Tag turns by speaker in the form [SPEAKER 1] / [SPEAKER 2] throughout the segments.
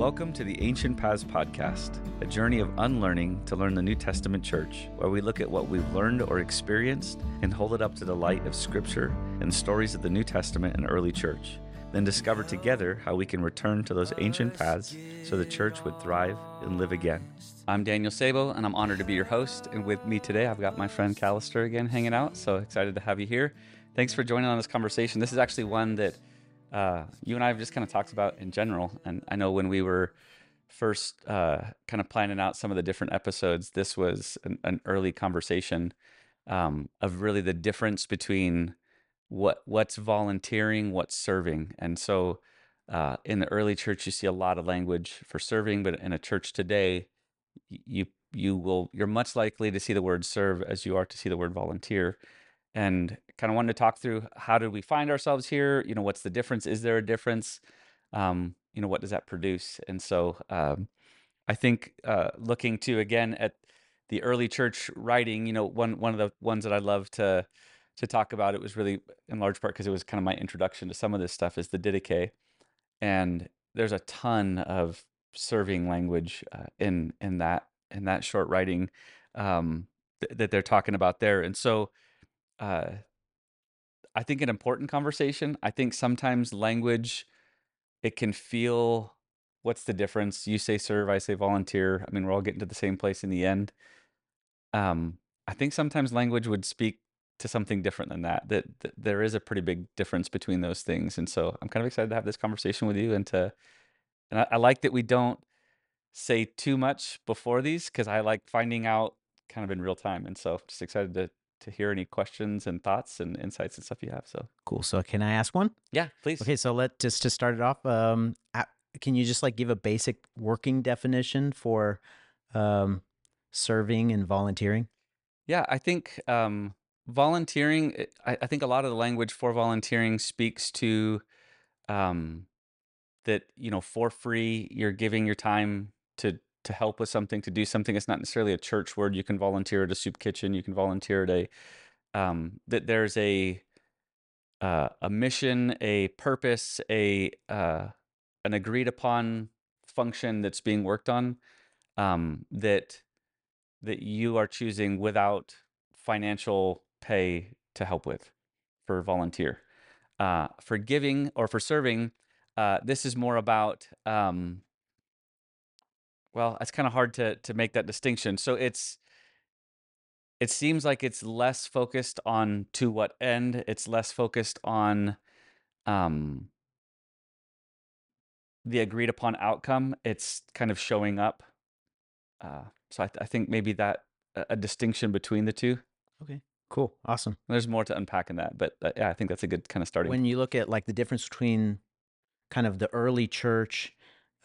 [SPEAKER 1] Welcome to the Ancient Paths Podcast, a journey of unlearning to learn the New Testament church, where we look at what we've learned or experienced and hold it up to the light of Scripture and stories of the New Testament and early church. Then discover together how we can return to those ancient paths so the church would thrive and live again. I'm Daniel Sabo, and I'm honored to be your host. And with me today, I've got my friend Callister again hanging out. So excited to have you here. Thanks for joining on this conversation. This is actually one that uh, you and I have just kind of talked about in general. And I know when we were first uh, kind of planning out some of the different episodes, this was an, an early conversation um, of really the difference between what what's volunteering, what's serving. And so uh, in the early church, you see a lot of language for serving, but in a church today, you you will you're much likely to see the word serve as you are to see the word volunteer and kind of wanted to talk through how did we find ourselves here? You know what's the difference? Is there a difference? Um, you know what does that produce? And so um, i think uh, looking to again at the early church writing you know one one of the ones that i love to to talk about it was really in large part because it was kind of my introduction to some of this stuff is the didache. And there's a ton of serving language uh, in in that in that short writing um, th- that they're talking about there. And so uh, I think an important conversation. I think sometimes language it can feel what's the difference? You say serve, I say volunteer. I mean, we're all getting to the same place in the end. Um, I think sometimes language would speak to something different than that. That, that there is a pretty big difference between those things, and so I'm kind of excited to have this conversation with you and to and I, I like that we don't say too much before these because I like finding out kind of in real time, and so just excited to to hear any questions and thoughts and insights and stuff you have. So
[SPEAKER 2] Cool. So can I ask one?
[SPEAKER 1] yeah, please.
[SPEAKER 2] Okay, so let just to start it off, um, can you just like give a basic working definition for um, serving and volunteering?
[SPEAKER 1] Yeah, I think um, volunteering. I, I think a lot of the language for volunteering speaks to um, that you know for free you're giving your time to to help with something to do something. It's not necessarily a church word. You can volunteer at a soup kitchen. You can volunteer at a um, that there's a uh, a mission, a purpose, a uh, an agreed upon function that's being worked on um, that that you are choosing without financial pay to help with for volunteer. Uh, for giving or for serving, uh, this is more about. Um, well, it's kind of hard to to make that distinction. So it's it seems like it's less focused on to what end. It's less focused on um, the agreed upon outcome. It's kind of showing up. Uh, so I, th- I think maybe that a, a distinction between the two.
[SPEAKER 2] Okay. Cool. Awesome.
[SPEAKER 1] There's more to unpack in that, but uh, yeah, I think that's a good kind of starting.
[SPEAKER 2] When you look at like the difference between kind of the early church,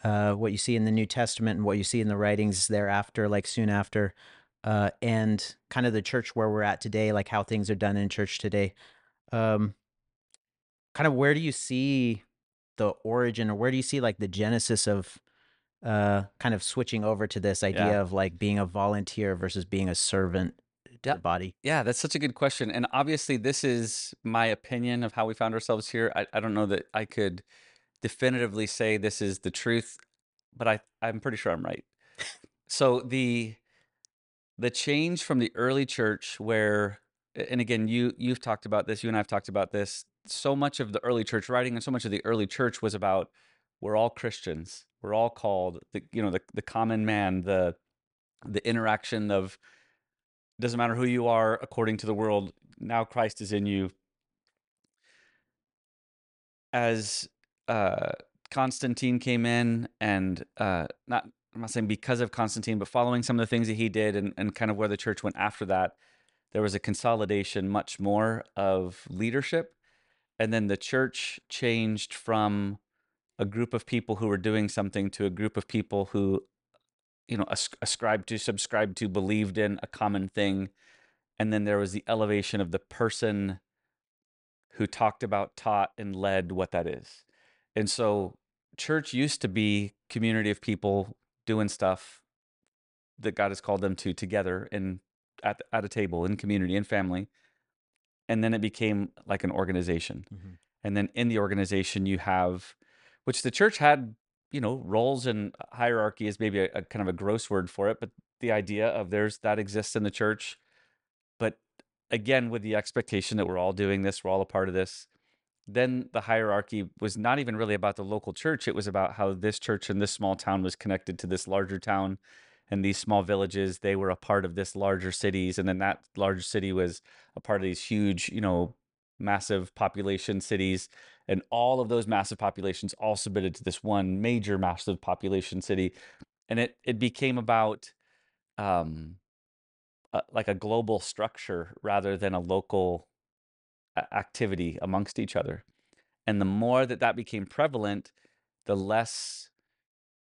[SPEAKER 2] uh, what you see in the New Testament and what you see in the writings thereafter, like soon after, uh, and kind of the church where we're at today, like how things are done in church today. Um, kind of where do you see the origin or where do you see like the genesis of uh, kind of switching over to this idea
[SPEAKER 1] Yeah.
[SPEAKER 2] of like being a volunteer versus being a servant to
[SPEAKER 1] Yeah.
[SPEAKER 2] the body?
[SPEAKER 1] Yeah, that's such a good question. And obviously, this is my opinion of how we found ourselves here. I, I don't know that I could definitively say this is the truth, but I, I'm pretty sure I'm right. so the the change from the early church where and again you you've talked about this you and i've talked about this so much of the early church writing and so much of the early church was about we're all christians we're all called the you know the, the common man the the interaction of doesn't matter who you are according to the world now christ is in you as uh constantine came in and uh not i'm not saying because of constantine but following some of the things that he did and, and kind of where the church went after that there was a consolidation much more of leadership. And then the church changed from a group of people who were doing something to a group of people who you know as- ascribed to subscribed to believed in a common thing. And then there was the elevation of the person who talked about taught and led what that is and so church used to be community of people doing stuff that god has called them to together and at, at a table in community and family and then it became like an organization mm-hmm. and then in the organization you have which the church had you know, roles and hierarchy is maybe a, a kind of a gross word for it, but the idea of there's that exists in the church. But again, with the expectation that we're all doing this, we're all a part of this, then the hierarchy was not even really about the local church. It was about how this church in this small town was connected to this larger town and these small villages. They were a part of this larger cities. And then that large city was a part of these huge, you know, massive population cities. And all of those massive populations all submitted to this one major massive population city. And it, it became about um, uh, like a global structure rather than a local activity amongst each other. And the more that that became prevalent, the less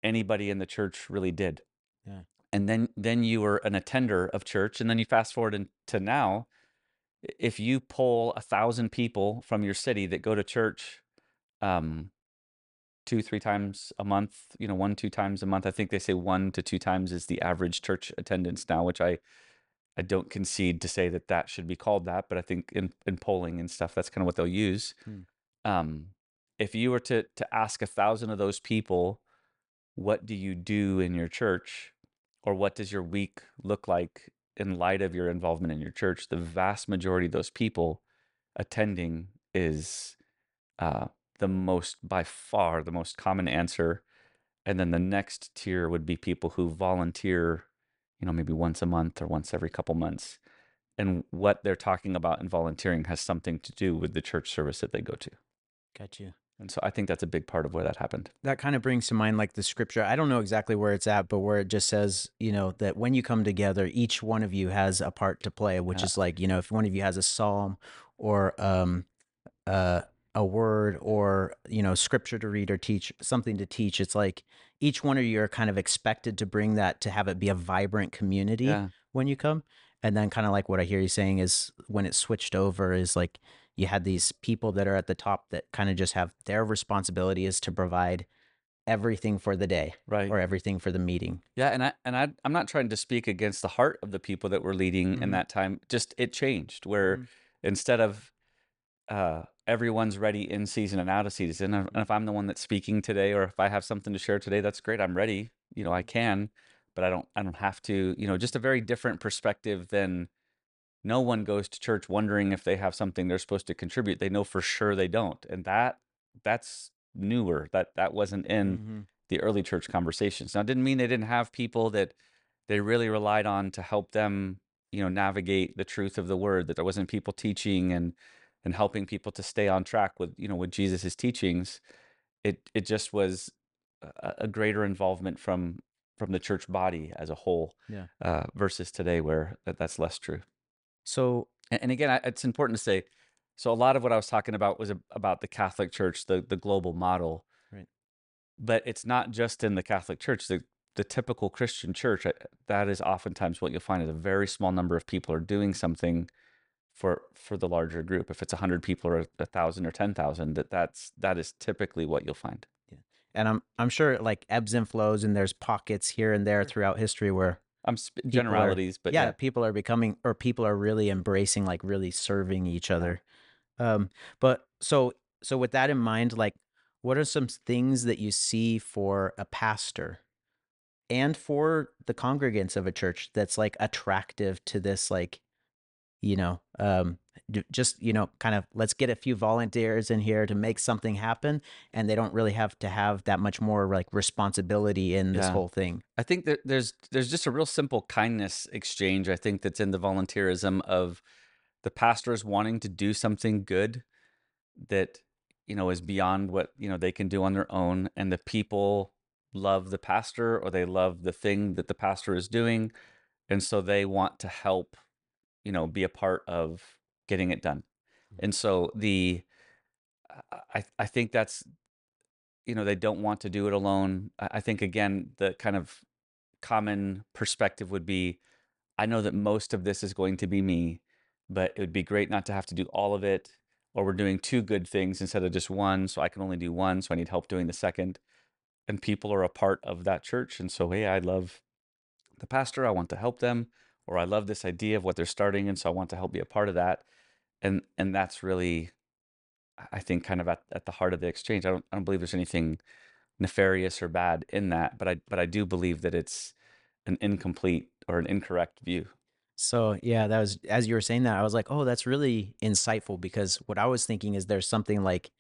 [SPEAKER 1] anybody in the church really did.
[SPEAKER 2] Yeah.
[SPEAKER 1] And then then you were an attender of church, and then you fast forward into now. If you pull a thousand people from your city that go to church, um, two three times a month, you know, one two times a month. I think they say one to two times is the average church attendance now, which I I don't concede to say that that should be called that, but I think in, in polling and stuff, that's kind of what they'll use.
[SPEAKER 2] Hmm.
[SPEAKER 1] Um, if you were to to ask a thousand of those people, what do you do in your church, or what does your week look like in light of your involvement in your church? The vast majority of those people attending is uh, the most, by far, the most common answer. And then the next tier would be people who volunteer you know, maybe once a month or once every couple months. And what they're talking about in volunteering has something to do with the church service that they go to.
[SPEAKER 2] Got you.
[SPEAKER 1] And so I think that's a big part of where that happened.
[SPEAKER 2] That kind of brings to mind like the scripture. I don't know exactly where it's at, but where it just says, you know, that when you come together, each one of you has a part to play, which
[SPEAKER 1] Yeah.
[SPEAKER 2] is like, you know, if one of you has a psalm or um uh a word or, you know, scripture to read or teach, something to teach, it's like each one of you are kind of expected to bring that to have it be a vibrant community
[SPEAKER 1] Yeah.
[SPEAKER 2] when you come. And then kind of like what I hear you saying is when it switched over is like you had these people that are at the top that kind of just have their responsibility is to provide everything for the day
[SPEAKER 1] Right.
[SPEAKER 2] or everything for the meeting.
[SPEAKER 1] Yeah, and I and I I'm not trying to speak against the heart of the people that were leading in
[SPEAKER 2] Mhm.
[SPEAKER 1] that time. Just it changed where
[SPEAKER 2] Mhm.
[SPEAKER 1] instead of uh, everyone's ready in season and out of season, and if I'm the one that's speaking today, or if I have something to share today, that's great. I'm ready. You know, I can, but I don't. I don't have to. You know, just a very different perspective than no one goes to church wondering if they have something they're supposed to contribute. They know for sure they don't, and that that's newer. That that wasn't in
[SPEAKER 2] Mhm.
[SPEAKER 1] the early church conversations. Now, it didn't mean they didn't have people that they really relied on to help them, you know, navigate the truth of the word. That there wasn't people teaching and and helping people to stay on track with, you know, with Jesus's teachings. It it just was a, a greater involvement from from the church body as a whole,
[SPEAKER 2] Yeah.
[SPEAKER 1] uh, versus today where that, that's less true.
[SPEAKER 2] So
[SPEAKER 1] And, again, I, it's important to say. So a lot of what I was talking about was ab- about the Catholic Church, the the global model.
[SPEAKER 2] Right.
[SPEAKER 1] But it's not just in the Catholic Church. The the typical Christian church, that is oftentimes what you'll find is a very small number of people are doing something for for the larger group. If it's a hundred people or a thousand or ten thousand, that that's that is typically what you'll find.
[SPEAKER 2] yeah and I'm I'm sure it, like ebbs and flows and there's pockets here and there throughout history where
[SPEAKER 1] I'm sp-
[SPEAKER 2] are-
[SPEAKER 1] generalities, but
[SPEAKER 2] yeah,
[SPEAKER 1] yeah,
[SPEAKER 2] people are becoming or people are really embracing like really serving each other. Um but so so with that in mind like what are some things that you see for a pastor and for the congregants of a church that's like attractive to this like you know um just you know kind of let's get a few volunteers in here to make something happen and they don't really have to have that much more like responsibility in this
[SPEAKER 1] Yeah.
[SPEAKER 2] whole thing
[SPEAKER 1] I think that there's there's just a real simple kindness exchange. I think that's in the volunteerism of the pastors wanting to do something good that you know is beyond what you know they can do on their own, and the people love the pastor or they love the thing that the pastor is doing, and so they want to help, you know, be a part of getting it done. Mm-hmm. And so the I I think that's you know they don't want to do it alone. I I think again the kind of common perspective would be I know that most of this is going to be me, but it would be great not to have to do all of it. Or we're doing two good things instead of just one, so I can only do one, so I need help doing the second. And people are a part of that church, and so hey, I love the pastor. I want to help them, or I love this idea of what they're starting, and so I want to help be a part of that. And and that's really, I- think, kind of at, at the heart of the exchange. I don't I don't believe there's anything nefarious or bad in that, but I but I do believe that it's an incomplete or an incorrect view.
[SPEAKER 2] So yeah, that was as you were saying that, I was like, oh, that's really insightful because what I was thinking is there's something like,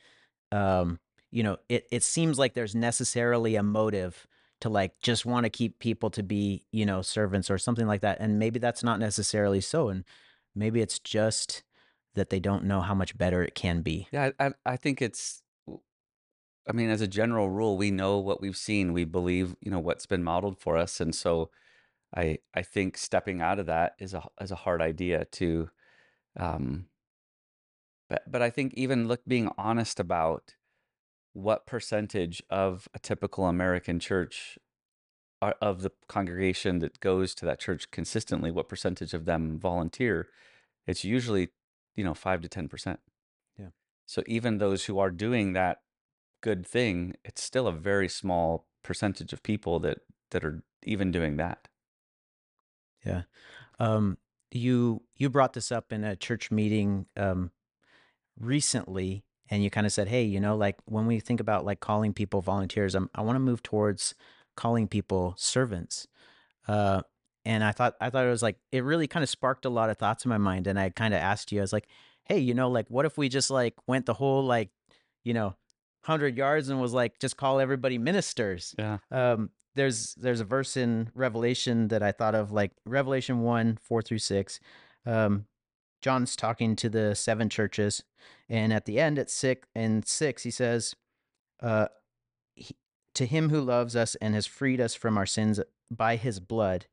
[SPEAKER 2] um, you know, it it seems like there's necessarily a motive to like just want to keep people to be, you know, servants or something like that, and maybe that's not necessarily so, and maybe it's just that they don't know how much better it can be.
[SPEAKER 1] Yeah, I, I think it's. I mean, as a general rule, we know what we've seen. We believe, you know, what's been modeled for us, and so I I think stepping out of that is a is a hard idea to. Um, but but I think even look being honest about what percentage of a typical American church are, of the congregation that goes to that church consistently, what percentage of them volunteer? It's usually, you know, five to ten percent.
[SPEAKER 2] Yeah.
[SPEAKER 1] So even those who are doing that good thing, it's still a very small percentage of people that that are even doing that.
[SPEAKER 2] Yeah. Um, you you brought this up in a church meeting um, recently, and you kind of said, "Hey, you know, like when we think about like calling people volunteers, I'm, I want to move towards calling people servants." Uh, and I thought I thought it was like it really kind of sparked a lot of thoughts in my mind, and I kind of asked you, I was like, "Hey, you know, like what if we just like went the whole like, you know, hundred yards and was like just call everybody ministers?"
[SPEAKER 1] Yeah.
[SPEAKER 2] Um, there's there's a verse in Revelation that I thought of like Revelation 1 4 through 6 um John's talking to the seven churches and at the end at 6 and 6 he says uh he, to him who loves us and has freed us from our sins by his blood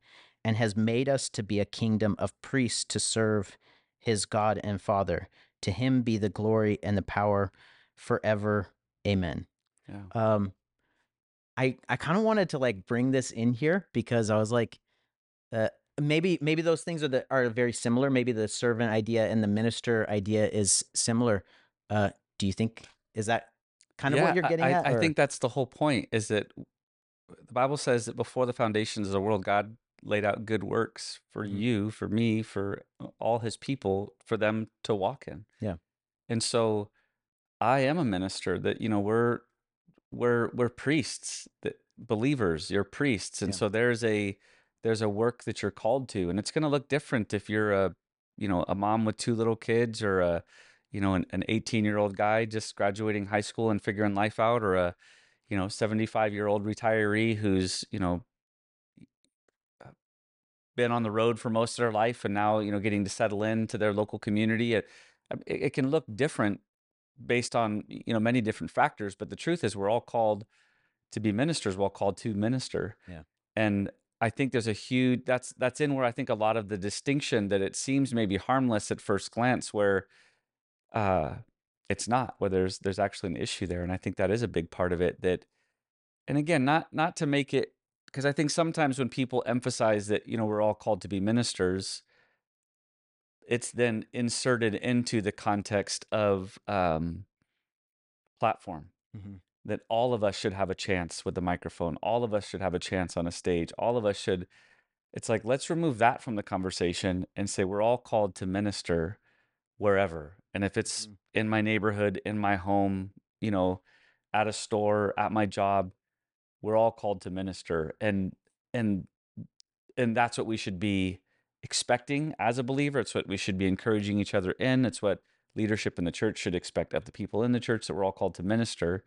[SPEAKER 2] and has made us to be a kingdom of priests to serve his God and Father to him be the glory and the power forever amen
[SPEAKER 1] Yeah.
[SPEAKER 2] um I I kind of wanted to like bring this in here because I was like, uh, maybe maybe those things are the are very similar. Maybe the servant idea and the minister idea is similar. Uh, do you think is that kind of what you're getting
[SPEAKER 1] I,
[SPEAKER 2] at?
[SPEAKER 1] I
[SPEAKER 2] or-
[SPEAKER 1] think that's the whole point is that the Bible says that before the foundations of the world, God laid out good works for
[SPEAKER 2] Mhm.
[SPEAKER 1] you, for me, for all his people, for them to walk in.
[SPEAKER 2] Yeah.
[SPEAKER 1] And so I am a minister that, you know, we're we're we're priests that believers, you're priests. And
[SPEAKER 2] Yeah.
[SPEAKER 1] so there's a there's a work that you're called to. And it's gonna look different if you're a you know, a mom with two little kids or a you know, an, an 18 year old guy just graduating high school and figuring life out, or a, you know, 75 year old retiree who's, you know, uh, been on the road for most of their life and now, you know, getting to settle into their local community. It, um, it, it can look different based on, you know, many different factors. But the truth is, we're all called to be ministers, we're all called to minister.
[SPEAKER 2] Yeah.
[SPEAKER 1] And I think there's a huge that's that's in where I think a lot of the distinction that it seems maybe harmless at first glance, where uh, it's not where there's there's actually an issue there and i think that is a big part of it that and again not not to make it because i think sometimes when people emphasize that you know we're all called to be ministers it's then inserted into the context of um, platform
[SPEAKER 2] Mhm.
[SPEAKER 1] That all of us should have a chance with the microphone. All of us should have a chance on a stage. All of us should it's like let's remove that from the conversation and say we're all called to minister wherever. And if it's
[SPEAKER 2] Mhm.
[SPEAKER 1] in my neighborhood in my home you know at a store at my job we're all called to minister. And and and that's what we should be expecting as a believer. It's what we should be encouraging each other in. It's what leadership in the church should expect of the people in the church that we're all called to minister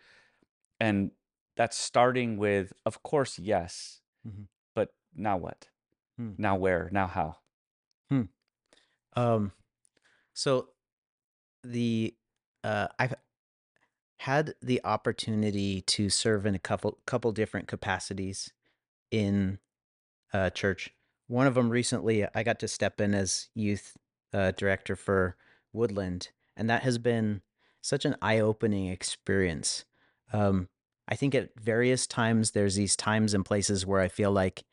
[SPEAKER 1] and that's starting with of course yes
[SPEAKER 2] Mhm.
[SPEAKER 1] but now what
[SPEAKER 2] Hmm.
[SPEAKER 1] now where now how
[SPEAKER 2] Um, so the uh, I've had the opportunity to serve in a couple couple different capacities in uh, church. One of them recently, I got to step in as youth uh, director for Woodland, and that has been such an eye opening experience. Um, I think at various times there's these times and places where I feel like,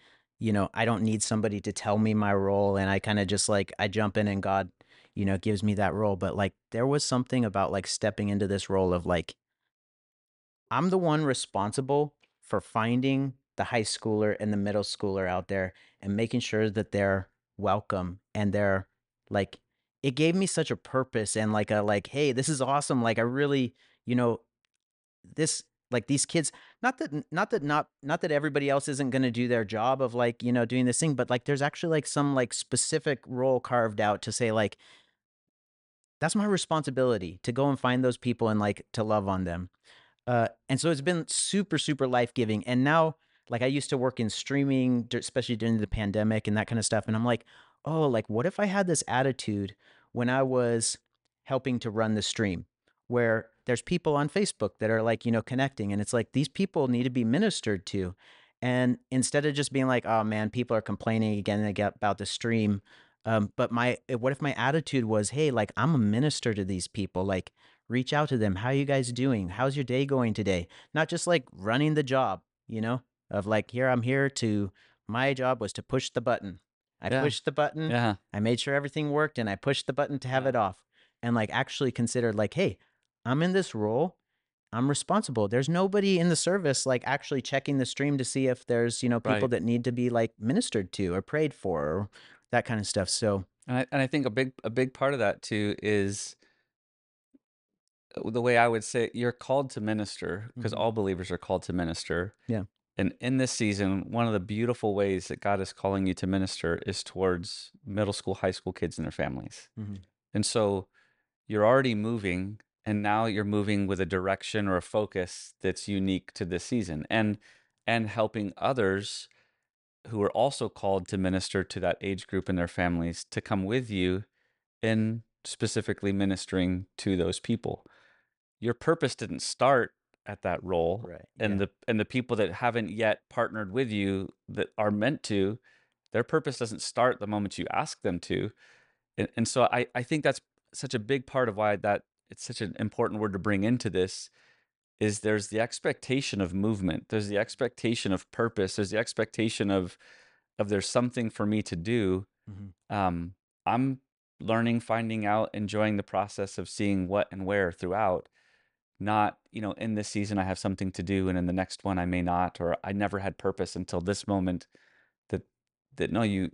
[SPEAKER 2] you know, I don't need somebody to tell me my role, and I kind of just like I jump in and God, you know, gives me that role. But like there was something about like stepping into this role of like I'm the one responsible for finding the high schooler and the middle schooler out there and making sure that they're welcome and they're like it gave me such a purpose and like a like hey this is awesome like I really you know this like these kids not that not that not not that everybody else isn't going to do their job of like you know doing this thing but like there's actually like some like specific role carved out to say like that's my responsibility to go and find those people and like to love on them. Uh and so it's been super super life-giving and now like i used to work in streaming especially during the pandemic and that kind of stuff and i'm like oh like what if i had this attitude when i was helping to run the stream where there's people on Facebook that are like, you know, connecting. And it's like these people need to be ministered to. And instead of just being like, oh man, people are complaining again and again about the stream. Um, but my, eh, what if my attitude was, hey, like I'm a minister to these people. Like, reach out to them. How are you guys doing? How's your day going today? Not just like running the job, you know, of like, here, I'm here to, my job was to push the button. I
[SPEAKER 1] Yeah.
[SPEAKER 2] pushed the button.
[SPEAKER 1] Yeah.
[SPEAKER 2] I made sure everything worked and I pushed the button to have
[SPEAKER 1] Yeah.
[SPEAKER 2] it off and like actually considered like, hey, I'm in this role. I'm responsible. There's nobody in the service like actually checking the stream to see if there's, you know, people
[SPEAKER 1] Right.
[SPEAKER 2] that need to be like ministered to or prayed for or that kind of stuff. So,
[SPEAKER 1] And I, and I think a big a big part of that too is uh, the way I would say it, you're called to minister because
[SPEAKER 2] Mhm.
[SPEAKER 1] all believers are called to minister.
[SPEAKER 2] Yeah.
[SPEAKER 1] And in this season, one of the beautiful ways that God is calling you to minister is towards middle school, high school kids and their families.
[SPEAKER 2] Mhm.
[SPEAKER 1] And so you're already moving and now you're moving with a direction or a focus that's unique to this season and and helping others who are also called to minister to that age group and their families to come with you in specifically ministering to those people. Your purpose didn't start at that role
[SPEAKER 2] right.
[SPEAKER 1] and
[SPEAKER 2] yeah.
[SPEAKER 1] the and the people that haven't yet partnered with you that are meant to their purpose doesn't start the moment you ask them to and, and so I, I think that's such a big part of why that it's such an important word to bring into this is there's the expectation of movement there's the expectation of purpose there's the expectation of of there's something for me to do
[SPEAKER 2] Mhm.
[SPEAKER 1] um i'm learning finding out enjoying the process of seeing what and where throughout not you know in this season i have something to do and in the next one i may not or i never had purpose until this moment that that no you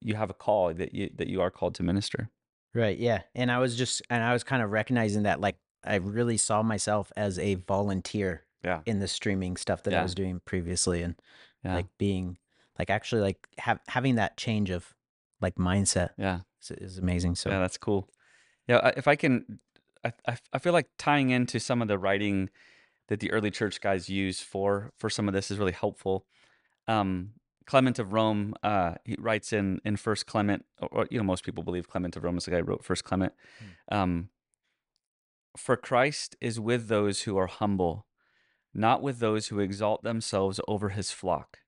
[SPEAKER 1] you have a call that you that you are called to minister
[SPEAKER 2] Right. Yeah. And I was just, and I was kind of recognizing that like I really saw myself as a volunteer
[SPEAKER 1] Yeah.
[SPEAKER 2] in the streaming stuff that I was doing previously and
[SPEAKER 1] yeah
[SPEAKER 2] like being like actually like have, having that change of like mindset
[SPEAKER 1] yeah
[SPEAKER 2] is, is amazing. So,
[SPEAKER 1] Yeah, that's cool. Yeah, I- if I can, I, I I feel like tying into some of the writing that the early church guys use for for some of this is really helpful. Um, Clement of Rome, uh, he writes in in First Clement, or, you know, most people believe Clement of Rome is the guy who wrote First Clement. Um, for Christ is with those who are humble, not with those who exalt themselves over his flock.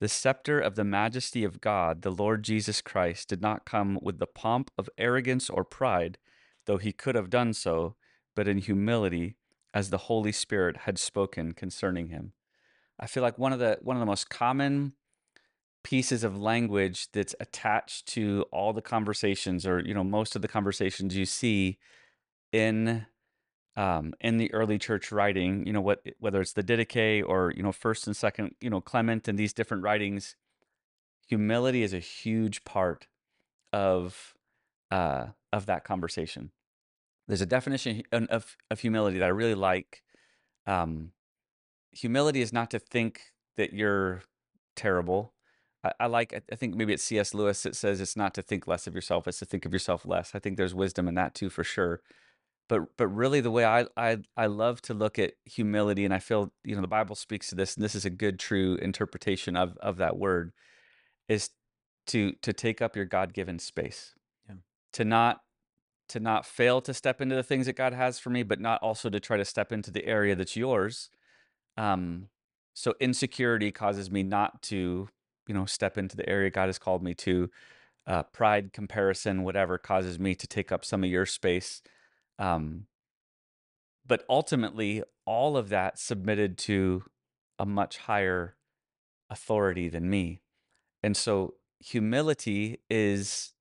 [SPEAKER 1] The scepter of the majesty of God, the Lord Jesus Christ, did not come with the pomp of arrogance or pride, though he could have done so, but in humility, as the Holy Spirit had spoken concerning him. I feel like one of the one of the most common pieces of language that's attached to all the conversations, or you know, most of the conversations you see in um, in the early church writing, you know, what whether it's the Didache or you know first and second, you know, Clement and these different writings, humility is a huge part of uh, of that conversation. There's a definition of of, humility that I really like. Um, humility is not to think that you're terrible. I, I like. I- think maybe it's C.S. Lewis that says it's not to think less of yourself; it's to think of yourself less. I think there's wisdom in that too, for sure but but really the way I, I I love to look at humility and I feel you know the Bible speaks to this and this is a good true interpretation of of that word is to to take up your God-given space.
[SPEAKER 2] Yeah.
[SPEAKER 1] To not to not fail to step into the things that God has for me but not also to try to step into the area that's yours. Um so insecurity causes me not to you know step into the area God has called me to. Uh, pride, comparison, whatever causes me to take up some of your space. Um, but ultimately, all of that submitted to a much higher authority than me. And so, humility is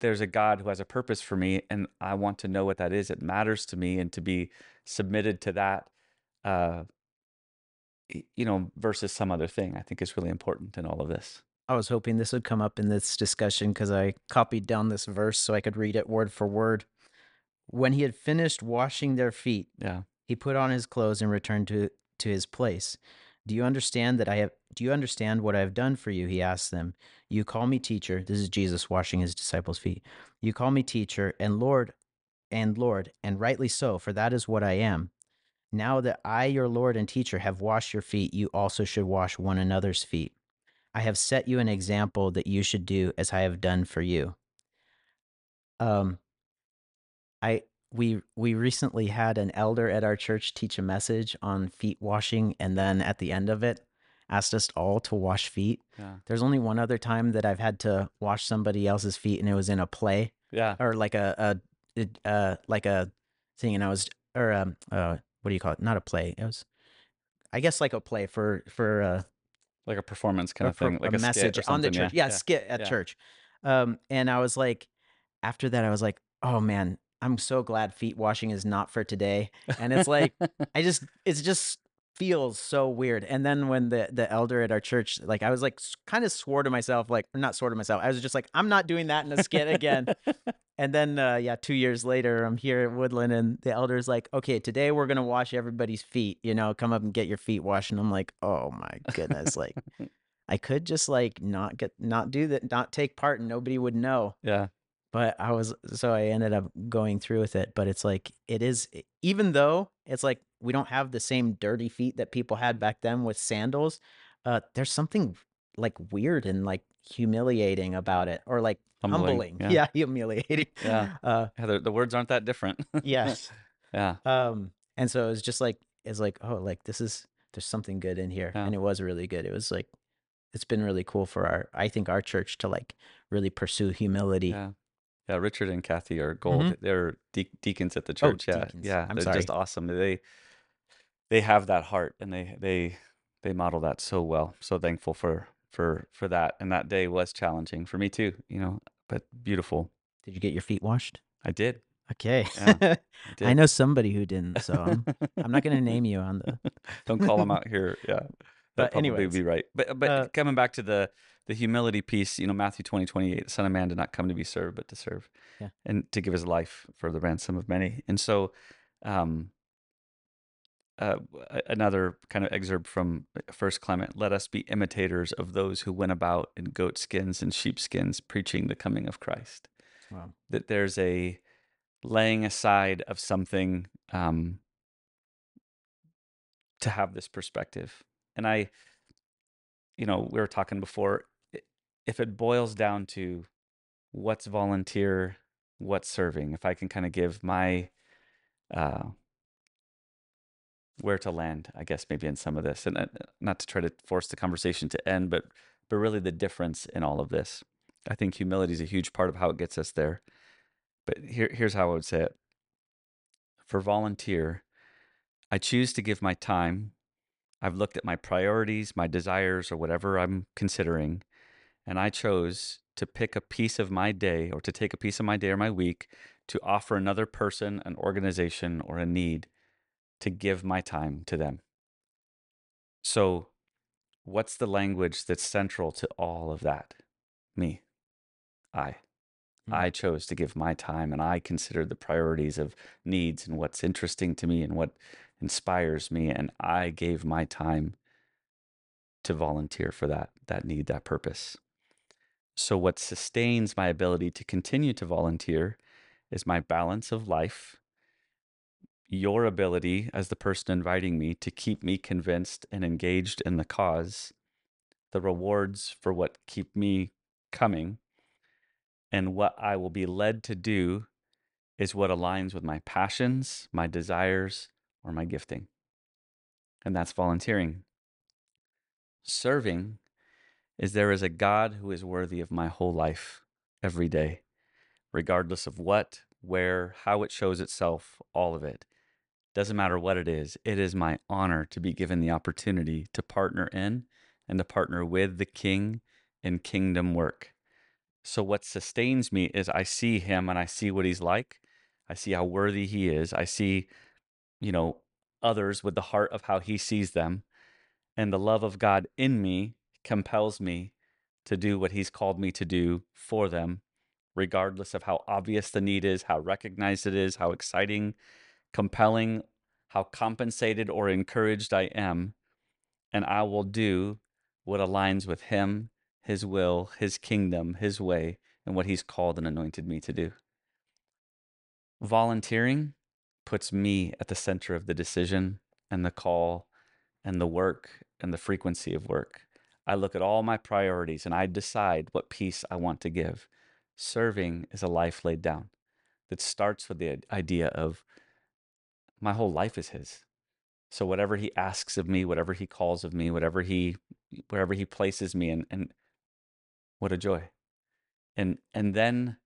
[SPEAKER 1] there's a God who has a purpose for me, and I want to know what that is. It matters to me, and to be submitted to that, uh, you know, versus some other thing, I think is really important in all of this.
[SPEAKER 2] I was hoping this would come up in this discussion because I copied down this verse so I could read it word for word. When he had finished washing their feet,
[SPEAKER 1] Yeah.
[SPEAKER 2] he put on his clothes and returned to to his place. Do you understand that I have do you understand what I have done for you? He asked them. You call me teacher. This is Jesus washing his disciples' feet. You call me teacher and Lord and Lord, and rightly so, for that is what I am. Now that I, your Lord and teacher, have washed your feet, you also should wash one another's feet. I have set you an example that you should do as I have done for you. Um I we we recently had an elder at our church teach a message on feet washing and then at the end of it asked us all to wash feet.
[SPEAKER 1] Yeah.
[SPEAKER 2] There's only one other time that I've had to wash somebody else's feet and it was in a play
[SPEAKER 1] Yeah.
[SPEAKER 2] or like a a it, uh like a thing and I was or um uh what do you call it? Not a play. It was I guess like a play for for uh
[SPEAKER 1] Like a performance kind of thing, like
[SPEAKER 2] a
[SPEAKER 1] a, skit
[SPEAKER 2] message on the church. Yeah,
[SPEAKER 1] Yeah.
[SPEAKER 2] skit at
[SPEAKER 1] yeah.
[SPEAKER 2] church. Um, and I was like, after that, I was like, oh man, I'm so glad feet washing is not for today. And it's like, I just, it's just feels so weird. And then when the the elder at our church, like, I was like, kind of swore to myself, like, not swore to myself. I was just like, I'm not doing that in a skit again. And then, uh, yeah, two years later, I'm here at Woodland, and the elder's like, "Okay, today we're gonna wash everybody's feet. You know, come up and get your feet washed." And I'm like, "Oh my goodness!" like, I could just like not get, not do that, not take part, and nobody would know.
[SPEAKER 1] yeah.
[SPEAKER 2] But I was, so I ended up going through with it. But it's like, it is, even though it's like we don't have the same dirty feet that people had back then with sandals. Uh, there's something like weird and like humiliating about it, or like
[SPEAKER 1] Humbling,
[SPEAKER 2] humbling.
[SPEAKER 1] yeah.
[SPEAKER 2] yeah humiliating.
[SPEAKER 1] Yeah.
[SPEAKER 2] Uh,
[SPEAKER 1] Yeah, the, the words aren't that different.
[SPEAKER 2] yes.
[SPEAKER 1] yeah.
[SPEAKER 2] Um, and so it was just like it's like oh, like this is there's something good in here,
[SPEAKER 1] Yeah.
[SPEAKER 2] and it was really good. It was like it's been really cool for our I think our church to like really pursue humility.
[SPEAKER 1] Yeah. Yeah, Richard and Kathy are gold. They're de- deacons at the.
[SPEAKER 2] Oh,
[SPEAKER 1] church. yeah,
[SPEAKER 2] deacons.
[SPEAKER 1] yeah,
[SPEAKER 2] I'm
[SPEAKER 1] they're
[SPEAKER 2] sorry.
[SPEAKER 1] just awesome. They they have that heart, and they they they model that so well. So thankful for for for that. And that day was challenging for me too. You know, but beautiful.
[SPEAKER 2] Did you get your feet washed?
[SPEAKER 1] I did.
[SPEAKER 2] Okay.
[SPEAKER 1] Yeah, I did.
[SPEAKER 2] I know somebody who didn't, so I'm, I'm not going to name you on the.
[SPEAKER 1] Don't call them out here. Yeah.
[SPEAKER 2] But
[SPEAKER 1] That probably
[SPEAKER 2] anyways,
[SPEAKER 1] be right. But but
[SPEAKER 2] uh,
[SPEAKER 1] coming back to the the humility piece, you know, Matthew 20, 28, the Son of Man did not come to be served, but to serve.
[SPEAKER 2] Yeah.
[SPEAKER 1] And to give his life for the ransom of many. And so um uh, another kind of excerpt from First Clement: "Let us be imitators of those who went about in goat skins and sheep skins, preaching the coming of Christ."
[SPEAKER 2] Wow.
[SPEAKER 1] That there's a laying aside of something um, to have this perspective. And I, you know, we were talking before. If it boils down to what's volunteer, what's serving, if I can kind of give my uh, where to land, I guess maybe in some of this, and uh, not to try to force the conversation to end, but but really the difference in all of this. I think humility is a huge part of how it gets us there. But here, here's how I would say it. For volunteer, I choose to give my time. I've looked at my priorities, my desires, or whatever I'm considering, and I chose to pick a piece of my day or to take a piece of my day or my week to offer another person, an organization, or a need to give my time to them. So, what's the language that's central to all of that? Me. I.
[SPEAKER 2] Hmm.
[SPEAKER 1] I chose to give my time and I considered the priorities of needs and what's interesting to me and what inspires me. And I gave my time to volunteer for that, that need, that purpose. So, what sustains my ability to continue to volunteer is my balance of life, your ability as the person inviting me to keep me convinced and engaged in the cause, the rewards for what keep me coming, and what I will be led to do is what aligns with my passions, my desires, or my gifting. And that's volunteering. Serving is there is a God who is worthy of my whole life every day, regardless of what, where, how it shows itself, all of it. Doesn't matter what it is, it is my honor to be given the opportunity to partner in and to partner with the King in kingdom work. So, what sustains me is I see him and I see what he's like. I see how worthy he is. I see, you know, others with the heart of how he sees them. And the love of God in me compels me to do what he's called me to do for them, regardless of how obvious the need is, how recognized it is, how exciting, compelling, how compensated or encouraged I am, and I will do what aligns with Him, His will, His kingdom, His way, and what He's called and anointed me to do. Volunteering puts me at the center of the decision and the call and the work and the frequency of work. I look at all my priorities and I decide what piece I want to give. Serving is a life laid down that starts with the idea of my whole life is his. So whatever he asks of me, whatever he calls of me, whatever he wherever he places me and and what a joy. And and then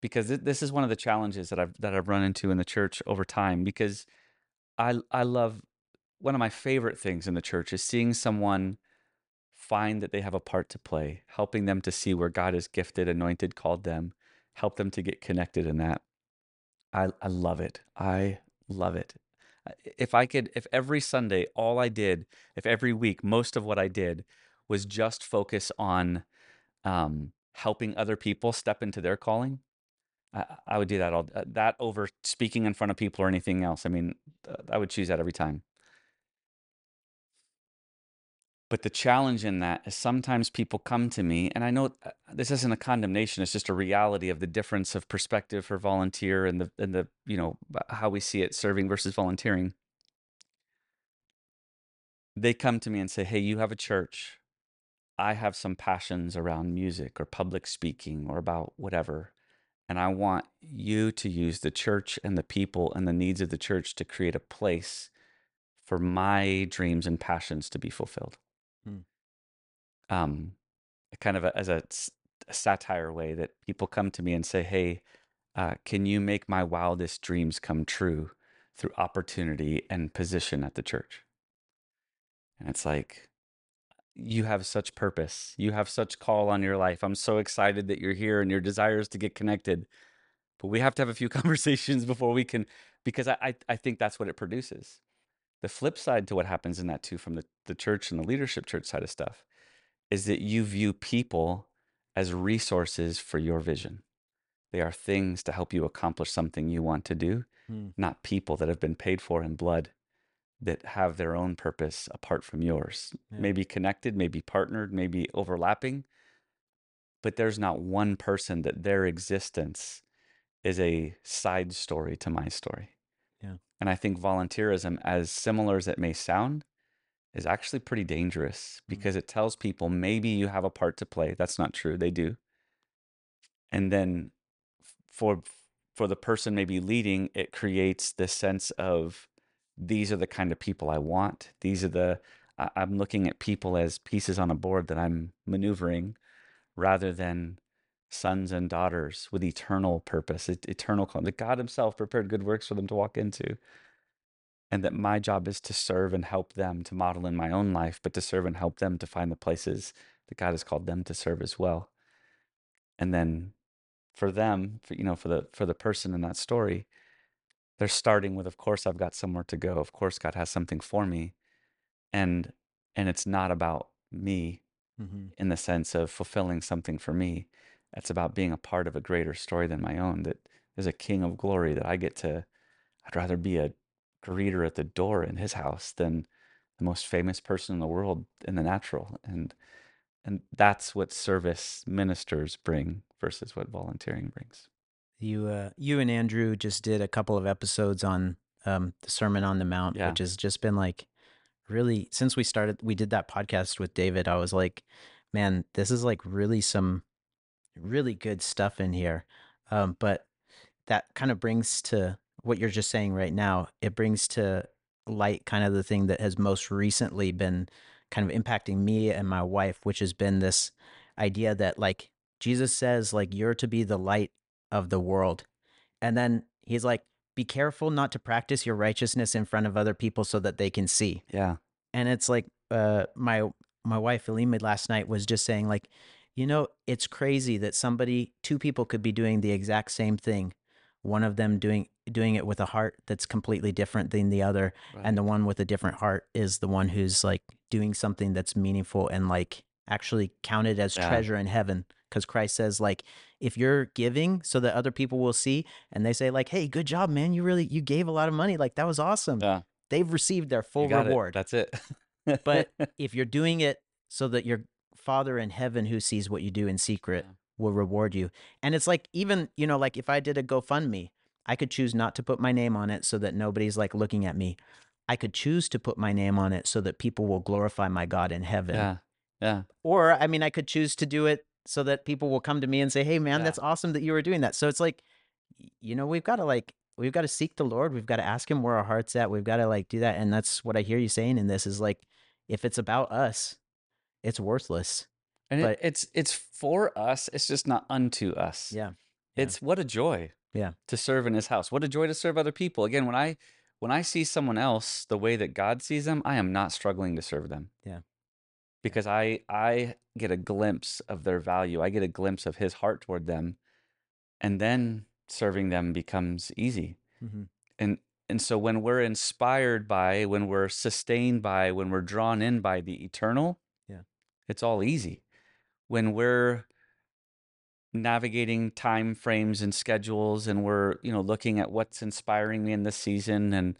[SPEAKER 1] because this is one of the challenges that I've that I've run into in the church over time because I I love one of my favorite things in the church is seeing someone find that they have a part to play, helping them to see where God has gifted, anointed, called them, help them to get connected in that. I I love it. I love it. If I could, if every Sunday, all I did, if every week, most of what I did was just focus on um, helping other people step into their calling, I, I would do that all uh, that over speaking in front of people or anything else. I mean, I would choose that every time. But the challenge in that is sometimes people come to me, and I know uh, this isn't a condemnation; it's just a reality of the difference of perspective for volunteer and the and the you know how we see it serving versus volunteering. They come to me and say, "Hey, you have a church. I have some passions around music or public speaking or about whatever, and I want you to use the church and the people and the needs of the church to create a place for my dreams and passions to be fulfilled." Um, kind of a, as a, a, satire way that people come to me and say, "Hey, uh, can you make my wildest dreams come true through opportunity and position at the church?" And it's like, you have such purpose. You have such call on your life. I'm so excited that you're here and your desire is to get connected. But we have to have a few conversations before we can, because I, I, I think that's what it produces. The flip side to what happens in that too, from the, the church and the leadership church side of stuff, is that you view people as resources for your vision. They are things to help you accomplish something you want to do, hmm. not people that have been paid for in blood that have their own purpose apart from yours. Yeah. Maybe connected, maybe partnered, maybe overlapping, but there's not one person that their existence is a side story to my story. Yeah. And I think volunteerism, as similar as it may sound, is actually pretty dangerous mm. because it tells people maybe you have a part to play. That's not true. They do. And then for for the person maybe leading, it creates this sense of these are the kind of people I want. These are the I'm looking at people as pieces on a board that I'm maneuvering rather than sons and daughters with eternal purpose, eternal calling. That God Himself prepared good works for them to walk into. And that my job is to serve and help them to model in my own life, but to serve and help them to find the places that God has called them to serve as well. And then for them, for, you know, for the for the person in that story, they're starting with, of course, I've got somewhere to go. Of course, God has something for me. And and it's not about me mm-hmm. in the sense of fulfilling something for me it's about being a part of a greater story than my own. That there's a King of Glory that I get to. I'd rather be a greeter at the door in His house than the most famous person in the world in the natural. And and that's what service ministers bring versus what volunteering brings.
[SPEAKER 2] You uh, you and Andrew just did a couple of episodes on um, the Sermon on the Mount, yeah. which has just been like really since we started. We did that podcast with David. I was like, man, this is like really some really good stuff in here. Um, but that kind of brings to what you're just saying right now. It brings to light kind of the thing that has most recently been kind of impacting me and my wife, which has been this idea that like Jesus says, like, you're to be the light of the world. And then he's like, be careful not to practice your righteousness in front of other people so that they can see.
[SPEAKER 1] Yeah.
[SPEAKER 2] And it's like uh my my wife Elima last night was just saying like you know, it's crazy that somebody, two people could be doing the exact same thing. One of them doing doing it with a heart that's completely different than the other, right. and the one with a different heart is the one who's like doing something that's meaningful and like actually counted as yeah. treasure in heaven. Because Christ says, like, if you're giving so that other people will see, and they say, like, "Hey, good job, man! You really you gave a lot of money. Like that was awesome." Yeah they've received their full
[SPEAKER 1] got it.
[SPEAKER 2] reward.
[SPEAKER 1] That's it.
[SPEAKER 2] But if you're doing it so that your Father in heaven, who sees what you do in secret,
[SPEAKER 1] Yeah.
[SPEAKER 2] will reward you. And it's like even you know, like if I did a GoFundMe, I could choose not to put my name on it so that nobody's like looking at me. I could choose to put my name on it so that people will glorify my God in heaven.
[SPEAKER 1] yeah. Yeah.
[SPEAKER 2] Or I mean, I could choose to do it so that people will come to me and say, "Hey, man,
[SPEAKER 1] Yeah.
[SPEAKER 2] that's awesome that you were doing that." So it's like, you know, we've got to like we've got to seek the Lord. We've got to ask Him where our heart's at. We've got to like do that, and that's what I hear you saying in this is like, if it's about us, it's worthless.
[SPEAKER 1] And
[SPEAKER 2] But-
[SPEAKER 1] it, it's it's for us. It's just not unto us.
[SPEAKER 2] Yeah. Yeah.
[SPEAKER 1] It's what a joy.
[SPEAKER 2] Yeah.
[SPEAKER 1] To serve in his house. What a joy to serve other people. Again, when I when I see someone else the way that God sees them, I am not struggling to serve them.
[SPEAKER 2] Yeah.
[SPEAKER 1] Because I I get a glimpse of their value. I get a glimpse of his heart toward them. And then serving them becomes easy.
[SPEAKER 2] Mhm.
[SPEAKER 1] And and so when we're inspired by, when we're sustained by, when we're drawn in by the eternal,
[SPEAKER 2] Yeah.
[SPEAKER 1] it's all easy. When we're navigating time frames and schedules and we're, you know, looking at what's inspiring me in this season and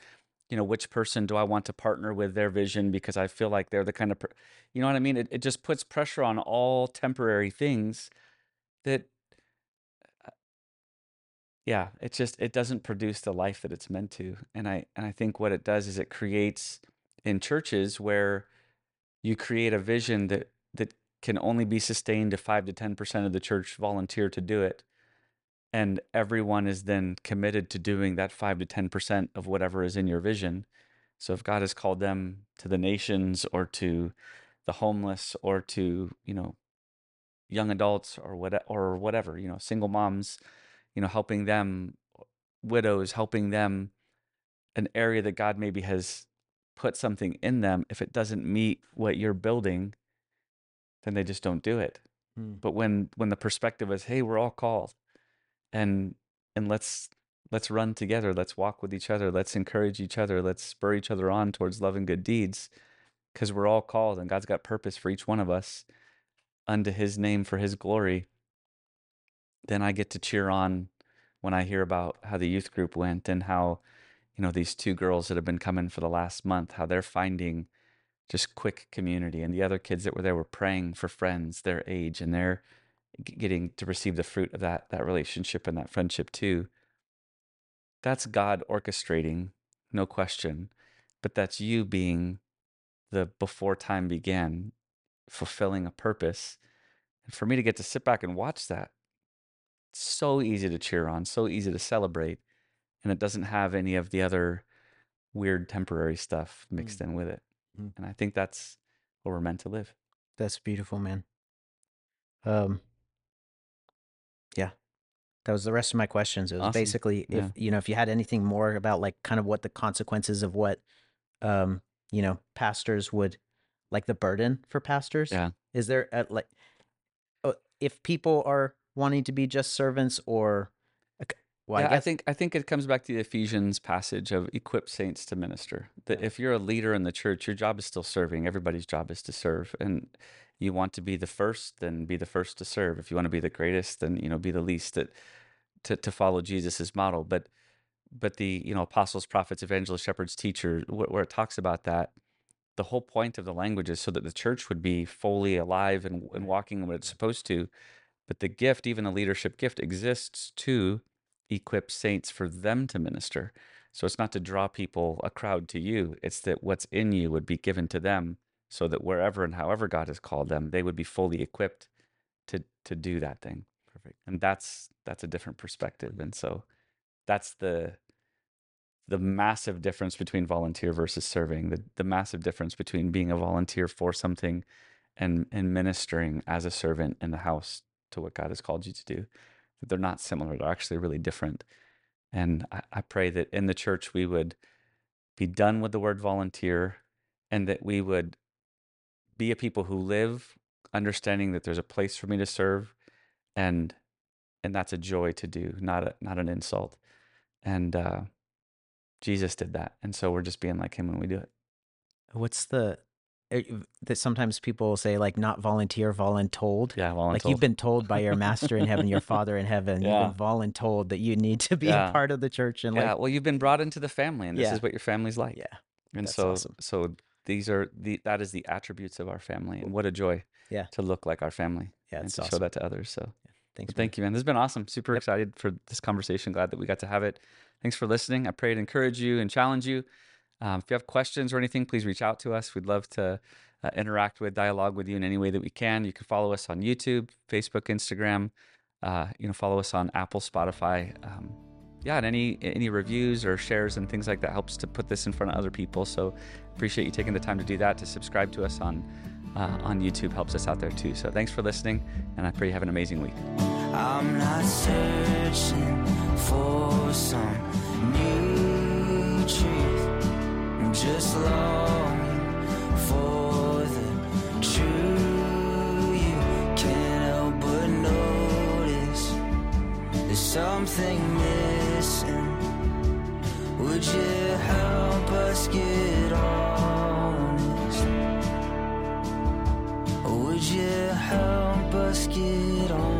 [SPEAKER 1] you know, which person do I want to partner with their vision because I feel like they're the kind of per- you know what I mean? It it just puts pressure on all temporary things that uh, yeah it just it doesn't produce the life that it's meant to and i and i think what it does is it creates in churches where you create a vision that that can only be sustained if 5 to 10% of the church volunteer to do it and everyone is then committed to doing that 5 to 10% of whatever is in your vision. So if god has called them to the nations or to the homeless or to you know young adults or what or whatever you know single moms you know helping them widows helping them an area that god maybe has put something in them if it doesn't meet what you're building then they just don't do it
[SPEAKER 2] Mm.
[SPEAKER 1] but when when the perspective is hey we're all called and and let's let's run together let's walk with each other let's encourage each other let's spur each other on towards love and good deeds because we're all called and god's got purpose for each one of us unto his name for his glory then i get to cheer on when i hear about how the youth group went and how you know these two girls that have been coming for the last month how they're finding just quick community and the other kids that were there were praying for friends their age and they're getting to receive the fruit of that that relationship and that friendship too. That's god orchestrating no question but that's you being the before time began fulfilling a purpose. And for me to get to sit back and watch that it's so easy to cheer on so easy to celebrate and it doesn't have any of the other weird temporary stuff mixed hmm. in with it
[SPEAKER 2] Mm.
[SPEAKER 1] and i think that's where we're meant to live
[SPEAKER 2] That's beautiful, man. Um, yeah, that was the rest of my questions. It was
[SPEAKER 1] Awesome.
[SPEAKER 2] basically if
[SPEAKER 1] Yeah.
[SPEAKER 2] you know if you had anything more about like kind of what the consequences of what, um, you know, pastors would like the burden for pastors.
[SPEAKER 1] Yeah.
[SPEAKER 2] Is there a, like, uh, if people are wanting to be just servants or, well,
[SPEAKER 1] yeah,
[SPEAKER 2] I
[SPEAKER 1] I, think I think it comes back to the Ephesians passage of equip saints to minister. That if you're a leader in the church, your job is still serving. Everybody's job is to serve, and you want to be the first, then be the first to serve. If you want to be the greatest, then you know be the least. That to to follow Jesus's model, but but the you know apostles, prophets, evangelists, shepherds, teachers, wh- where it talks about that, the whole point of the language is so that the church would be fully alive and and walking what it's supposed to. But the gift, even the leadership gift, exists to equip saints for them to minister. So it's not to draw people, a crowd to you. It's that what's in you would be given to them so that wherever and however God has called them, they would be fully equipped to to do that thing.
[SPEAKER 2] Perfect.
[SPEAKER 1] And that's that's a different perspective. And so that's the the massive difference between volunteer versus serving, the the massive difference between being a volunteer for something and and ministering as a servant in the house to what God has called you to do. They're not similar, they're actually really different. And I, I pray that in the church we would be done with the word volunteer and that we would be a people who live understanding that there's a place for me to serve and and that's a joy to do, not a not an insult. And uh Jesus did that. And so we're just being like him when we do it.
[SPEAKER 2] what's the Er, that sometimes people say like not volunteer, voluntold.
[SPEAKER 1] Yeah, well,
[SPEAKER 2] Like you've been told by your master in heaven, your father in heaven,
[SPEAKER 1] Yeah.
[SPEAKER 2] you've been voluntold that you need to be
[SPEAKER 1] Yeah.
[SPEAKER 2] a part of the church and
[SPEAKER 1] yeah,
[SPEAKER 2] like
[SPEAKER 1] well, you've been brought into the family, and this
[SPEAKER 2] Yeah.
[SPEAKER 1] is what your family's like.
[SPEAKER 2] yeah,
[SPEAKER 1] And
[SPEAKER 2] That's
[SPEAKER 1] so
[SPEAKER 2] awesome.
[SPEAKER 1] so these are the that is the attributes of our family. And what a joy
[SPEAKER 2] Yeah.
[SPEAKER 1] to look like our family
[SPEAKER 2] Yeah,
[SPEAKER 1] and to show that to others. So
[SPEAKER 2] Thanks.
[SPEAKER 1] Thank you, man. This has been awesome. Super
[SPEAKER 2] Yep.
[SPEAKER 1] excited for this conversation. Glad that we got to have it. Thanks for listening. I pray to encourage you and challenge you. Um, if you have questions or anything, please reach out to us. We'd love to uh, interact with, dialogue with you in any way that we can. You can follow us on YouTube, Facebook, Instagram. Uh, you know, follow us on Apple, Spotify. Um, yeah, and any any reviews or shares and things like that helps to put this in front of other people. So appreciate you taking the time to do that. To subscribe to us on uh, on YouTube helps us out there too. So thanks for listening, and I pray you have an amazing week.
[SPEAKER 3] I'm not searching for some new truth just longing for the true you. Can't help but notice there's something missing. Would you help us get honest? Would you help us get on?